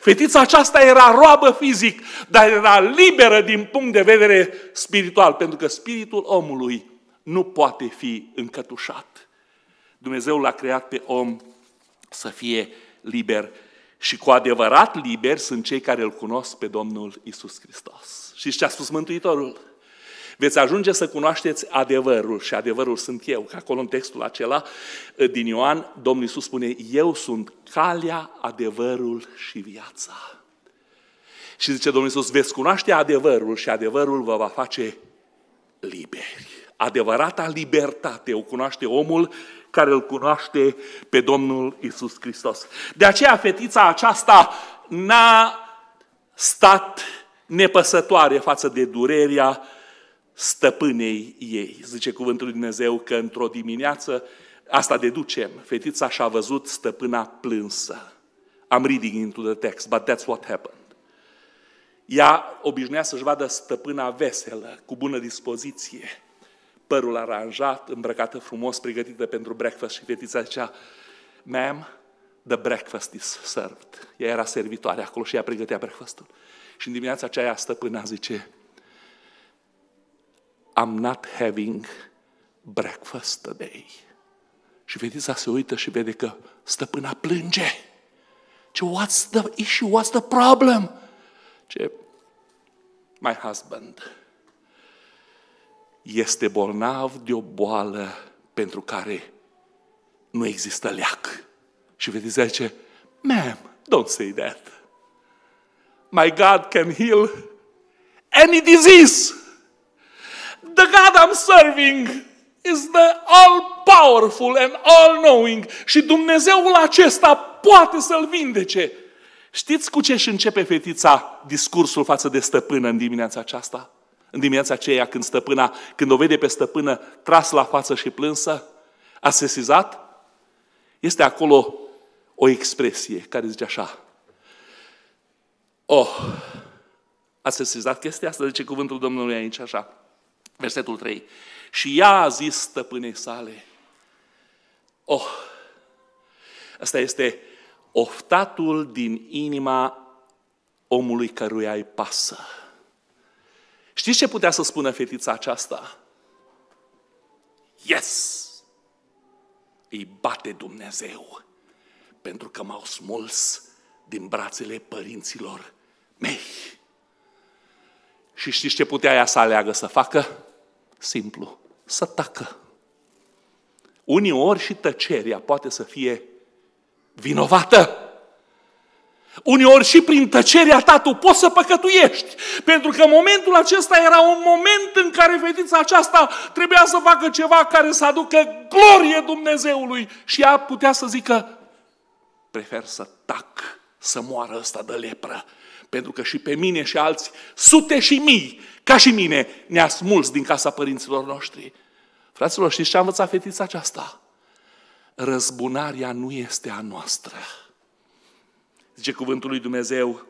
Fetița aceasta era roabă fizic, dar era liberă din punct de vedere spiritual, pentru că spiritul omului nu poate fi încătușat. Dumnezeu l-a creat pe om să fie liber și cu adevărat liberi sunt cei care îl cunosc pe Domnul Isus Hristos. Și ce a spus Mântuitorul? Veți ajunge să cunoașteți adevărul și adevărul sunt eu. Că acolo în textul acela din Ioan, Domnul Iisus spune, eu sunt calea, adevărul și viața. Și zice Domnul Iisus, veți cunoaște adevărul și adevărul vă va face liberi. Adevărata libertate o cunoaște omul care îl cunoaște pe Domnul Isus Hristos. De aceea fetița aceasta n-a stat nepăsătoare față de durerea stăpânei ei. Zice cuvântul lui Dumnezeu că într-o dimineață, asta deducem, fetița și-a văzut stăpâna plânsă. I'm reading into the text, but that's what happened. Ea obișnuia să-și vadă stăpâna veselă, cu bună dispoziție, părul aranjat, îmbrăcată frumos, pregătită pentru breakfast și fetița zicea, ma'am, the breakfast is served. Ea era servitoare acolo și ea pregătea breakfastul. Și în dimineața aceea stăpâna zice, I'm not having breakfast today. Și fetița se uită și vede că stăpâna plânge. Ce, what's the issue? What's the problem? Ce, my husband este bolnav de o boală pentru care nu există leac. Și fetița zice, ma'am, don't say that. My God can heal any disease. The God I'm serving is the all-powerful and all-knowing. Și Dumnezeul acesta poate să-l vindece. Știți cu ce își începe fetița discursul față de stăpână în dimineața aceasta? În dimineața aceea când stăpâna, când o vede pe stăpână tras la față și plânsă, a sesizat? Este acolo o expresie care zice așa. Oh, a sesizat chestia asta? Zice cuvântul Domnului aici așa. Versetul 3. Și ea a zis stăpânei sale, oh, asta este oftatul din inima omului căruia îi pasă. Știți ce putea să spună fetița aceasta? Yes! Îi bate Dumnezeu pentru că m-au smuls din brațele părinților mei. Și știți ce putea ea să aleagă să facă? Simplu, să tacă. Uneori și tăcerea poate să fie vinovată. Uneori și prin tăcerea ta tu poți să păcătuiești. Pentru că momentul acesta era un moment în care fetița aceasta trebuia să facă ceva care să aducă glorie Dumnezeului. Și ea putea să zică, prefer să tac, să moară ăsta de lepră. Pentru că și pe mine și alți, sute și mii, ca și mine, ne-a smuls din casa părinților noștri. Fraților, știți ce a învățat fetița aceasta? Răzbunarea nu este a noastră. Zice cuvântul lui Dumnezeu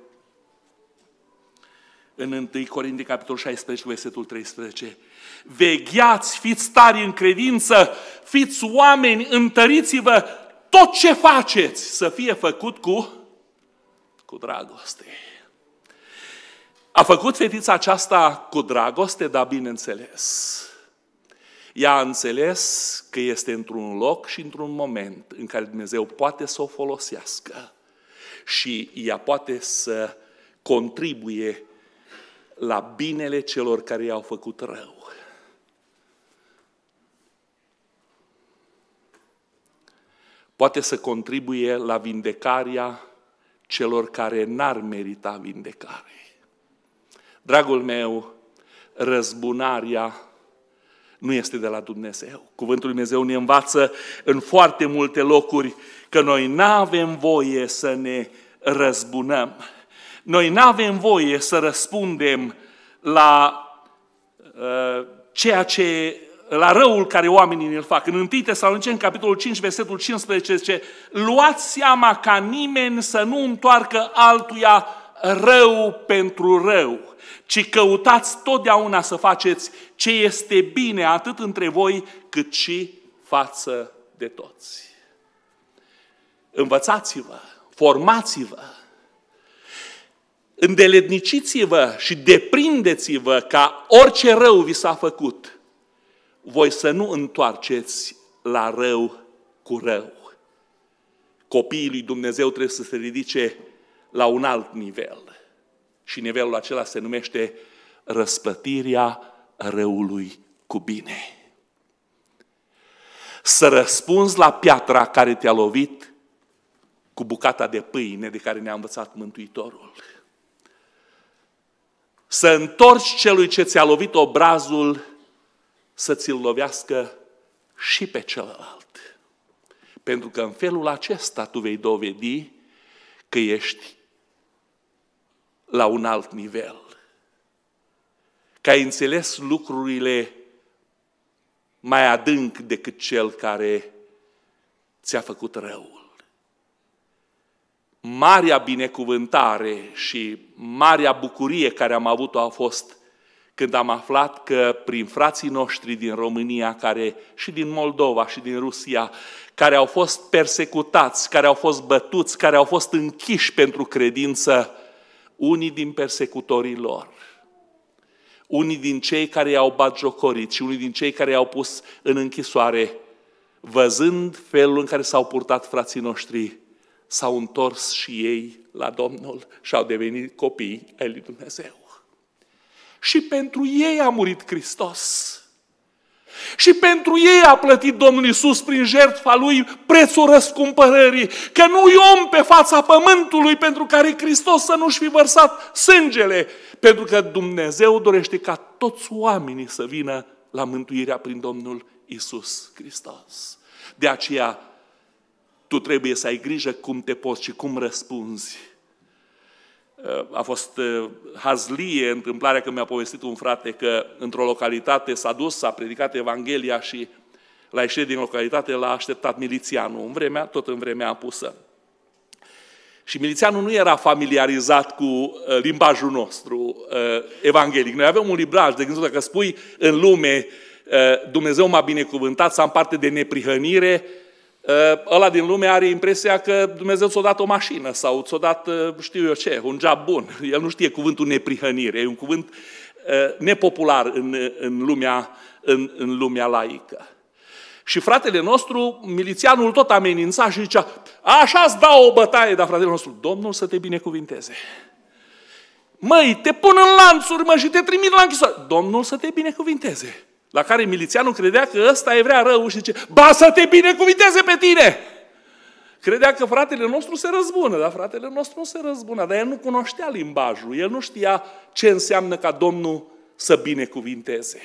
în 1 Corintii, capitolul 16, versetul 13. Vegheați, fiți tari în credință, fiți oameni, întăriți-vă, tot ce faceți să fie făcut cu, cu dragoste. A făcut fetița aceasta cu dragoste, dar bineînțeles. Ea a înțeles că este într-un loc și într-un moment în care Dumnezeu poate să o folosească și ea poate să contribuie la binele celor care i-au făcut rău. Poate să contribuie la vindecarea celor care n-ar merita vindecare. Dragul meu, răzbunarea nu este de la Dumnezeu. Cuvântul Lui Dumnezeu ne învață în foarte multe locuri că noi nu avem voie să ne răzbunăm. Noi nu avem voie să răspundem la uh, ceea ce la răul care oamenii îl fac. În 1 în capitolul 5, versetul 15, zice, luați seama ca nimeni să nu întoarcă altuia rău pentru rău, ci căutați totdeauna să faceți ce este bine atât între voi cât și față de toți. Învățați-vă, formați-vă, îndeletniciți-vă și deprindeți-vă ca orice rău vi s-a făcut, voi să nu întoarceți la rău cu rău. Copiii lui Dumnezeu trebuie să se ridice la un alt nivel. Și nivelul acela se numește răsplătirea răului cu bine. Să răspunzi la piatra care te-a lovit cu bucata de pâine de care ne-a învățat Mântuitorul. Să întorci celui ce ți-a lovit obrazul să ți-l lovească și pe celălalt. Pentru că în felul acesta tu vei dovedi că ești la un alt nivel. Că ai înțeles lucrurile mai adânc decât cel care ți-a făcut răul. Marea binecuvântare și marea bucurie care am avut-o a fost când am aflat că prin frații noștri din România, care și din Moldova și din Rusia, care au fost persecutați, care au fost bătuți, care au fost închiși pentru credință, unii din persecutorii lor, unii din cei care i-au batjocorit și unii din cei care i-au pus în închisoare, văzând felul în care s-au purtat frații noștri, s-au întors și ei la Domnul și au devenit copii ai lui Dumnezeu. Și pentru ei a murit Hristos. Și pentru ei a plătit Domnul Isus prin jertfa Lui prețul răscumpărării. Că nu-i om pe fața pământului pentru care Hristos să nu-și fi vărsat sângele. Pentru că Dumnezeu dorește ca toți oamenii să vină la mântuirea prin Domnul Isus Hristos. De aceea, tu trebuie să ai grijă cum te poți și cum răspunzi Uh, a fost uh, hazlie întâmplarea că mi-a povestit un frate că într-o localitate s-a dus, s-a predicat Evanghelia și la ieșire din localitate l-a așteptat milițianul, în vremea, tot în vremea apusă. Și milițianul nu era familiarizat cu uh, limbajul nostru evanghelic. Noi avem un libraj, de exemplu, dacă spui în lume Dumnezeu m-a binecuvântat să am parte de neprihănire, Ă, ăla din lume are impresia că Dumnezeu ți-a dat o mașină sau ți-a dat, ă, știu eu ce, un job bun. [LAUGHS] El nu știe cuvântul neprihănire, e un cuvânt ă, nepopular în, în, lumea, în, în lumea laică. Și fratele nostru, milițianul, tot amenința și zicea, așa-ți dau o bătaie, dar fratele nostru, Domnul să te binecuvinteze. Măi, te pun în lanțuri, mă, și te trimit la închisoare. Domnul să te binecuvinteze. La care milițianul credea că ăsta e vrea rău și zice, ba să te binecuvinteze pe tine! Credea că fratele nostru se răzbună, dar fratele nostru nu se răzbună, dar el nu cunoștea limbajul, el nu știa ce înseamnă ca Domnul să binecuvinteze.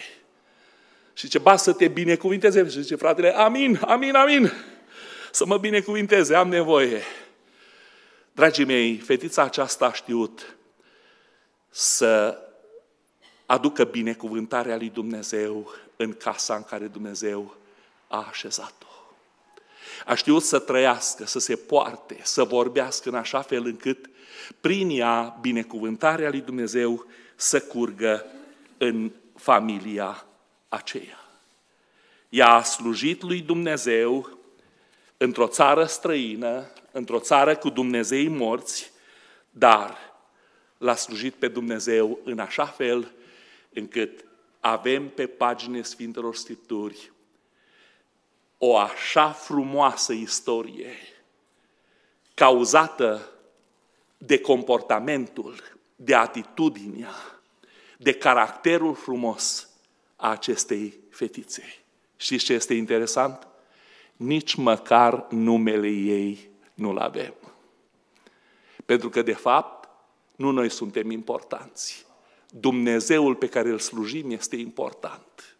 Și zice, ba să te binecuvinteze. Și zice fratele, amin, amin, amin, să mă binecuvinteze, am nevoie. Dragii mei, fetița aceasta a știut să aducă binecuvântarea lui Dumnezeu în casa în care Dumnezeu a așezat-o. A știut să trăiască, să se poarte, să vorbească în așa fel încât prin ea binecuvântarea lui Dumnezeu să curgă în familia aceea. Ea a slujit lui Dumnezeu într-o țară străină, într-o țară cu Dumnezei morți, dar l-a slujit pe Dumnezeu în așa fel încât avem pe pagine Sfintelor Scripturi o așa frumoasă istorie cauzată de comportamentul, de atitudinea, de caracterul frumos a acestei fetițe. Și ce este interesant? nici măcar numele ei nu-l avem. Pentru că, de fapt, nu noi suntem importanți. Dumnezeul pe care îl slujim este important.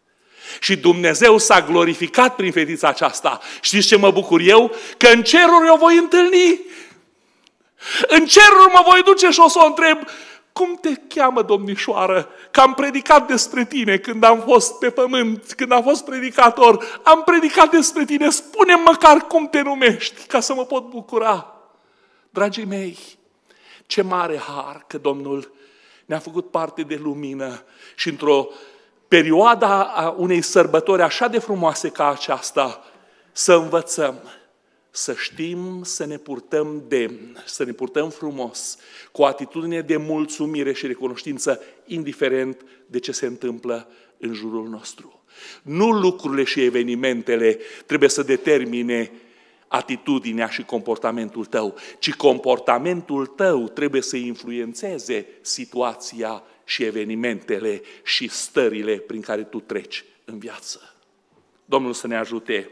Și Dumnezeu s-a glorificat prin fetița aceasta. Știți ce mă bucur eu? Că în ceruri o voi întâlni. În ceruri mă voi duce și o să o întreb, cum te cheamă, domnișoară? Că am predicat despre tine când am fost pe pământ, când am fost predicator. Am predicat despre tine, spune măcar cum te numești, ca să mă pot bucura. Dragii mei, ce mare har că Domnul ne-a făcut parte de lumină și într-o perioadă a unei sărbători așa de frumoase ca aceasta, să învățăm să știm să ne purtăm demn, să ne purtăm frumos, cu o atitudine de mulțumire și recunoștință, indiferent de ce se întâmplă în jurul nostru. Nu lucrurile și evenimentele trebuie să determine atitudinea și comportamentul tău, ci comportamentul tău trebuie să influențeze situația și evenimentele și stările prin care tu treci în viață. Domnul să ne ajute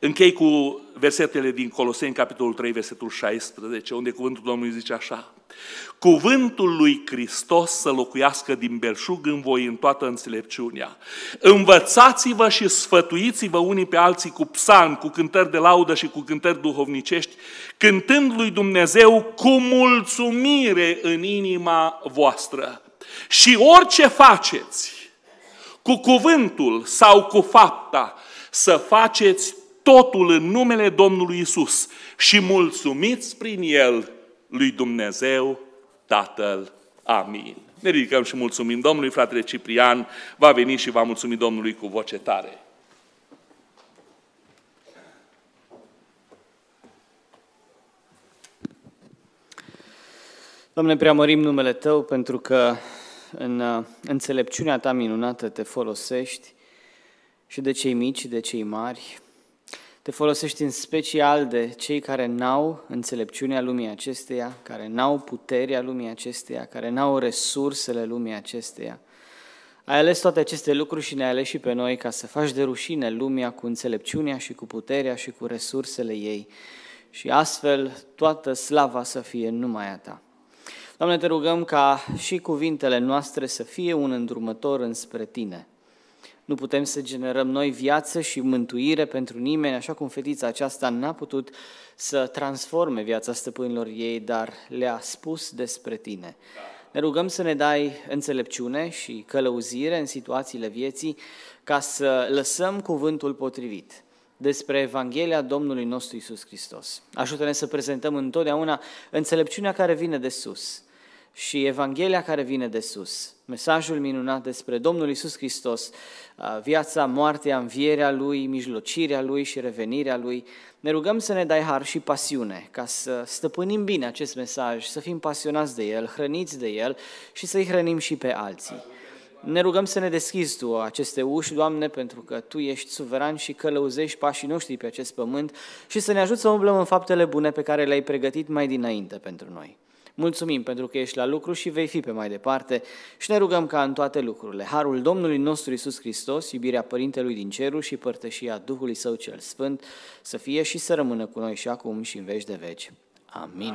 Închei cu versetele din Coloseni, capitolul 3, versetul 16, unde cuvântul Domnului zice așa. Cuvântul lui Hristos să locuiască din belșug în voi în toată înțelepciunea. Învățați-vă și sfătuiți-vă unii pe alții cu psalm, cu cântări de laudă și cu cântări duhovnicești, cântând lui Dumnezeu cu mulțumire în inima voastră. Și orice faceți, cu cuvântul sau cu fapta, să faceți totul în numele Domnului Isus și mulțumiți prin El lui Dumnezeu Tatăl. Amin. Ne ridicăm și mulțumim Domnului, fratele Ciprian va veni și va mulțumi Domnului cu voce tare. Doamne, preamărim numele Tău pentru că în uh, înțelepciunea Ta minunată te folosești și de cei mici și de cei mari, te folosești în special de cei care n-au înțelepciunea lumii acesteia, care n-au puterea lumii acesteia, care n-au resursele lumii acesteia. Ai ales toate aceste lucruri și ne-ai ales și pe noi ca să faci de rușine lumea cu înțelepciunea și cu puterea și cu resursele ei. Și astfel toată slava să fie numai a Ta. Doamne, te rugăm ca și cuvintele noastre să fie un îndrumător înspre Tine – nu putem să generăm noi viață și mântuire pentru nimeni, așa cum fetița aceasta n-a putut să transforme viața stăpânilor ei, dar le-a spus despre tine. Ne rugăm să ne dai înțelepciune și călăuzire în situațiile vieții ca să lăsăm cuvântul potrivit despre Evanghelia Domnului nostru Isus Hristos. Ajută-ne să prezentăm întotdeauna înțelepciunea care vine de sus și Evanghelia care vine de sus. Mesajul minunat despre Domnul Isus Hristos, viața, moartea, învierea Lui, mijlocirea Lui și revenirea Lui. Ne rugăm să ne dai har și pasiune ca să stăpânim bine acest mesaj, să fim pasionați de El, hrăniți de El și să-i hrănim și pe alții. Ne rugăm să ne deschizi Tu aceste uși, Doamne, pentru că Tu ești suveran și călăuzești pașii noștri pe acest pământ și să ne ajut să umblăm în faptele bune pe care le-ai pregătit mai dinainte pentru noi. Mulțumim pentru că ești la lucru și vei fi pe mai departe și ne rugăm ca în toate lucrurile Harul Domnului nostru Isus Hristos, iubirea Părintelui din cerul și părtășia Duhului Său cel Sfânt să fie și să rămână cu noi și acum și în veci de veci. Amin.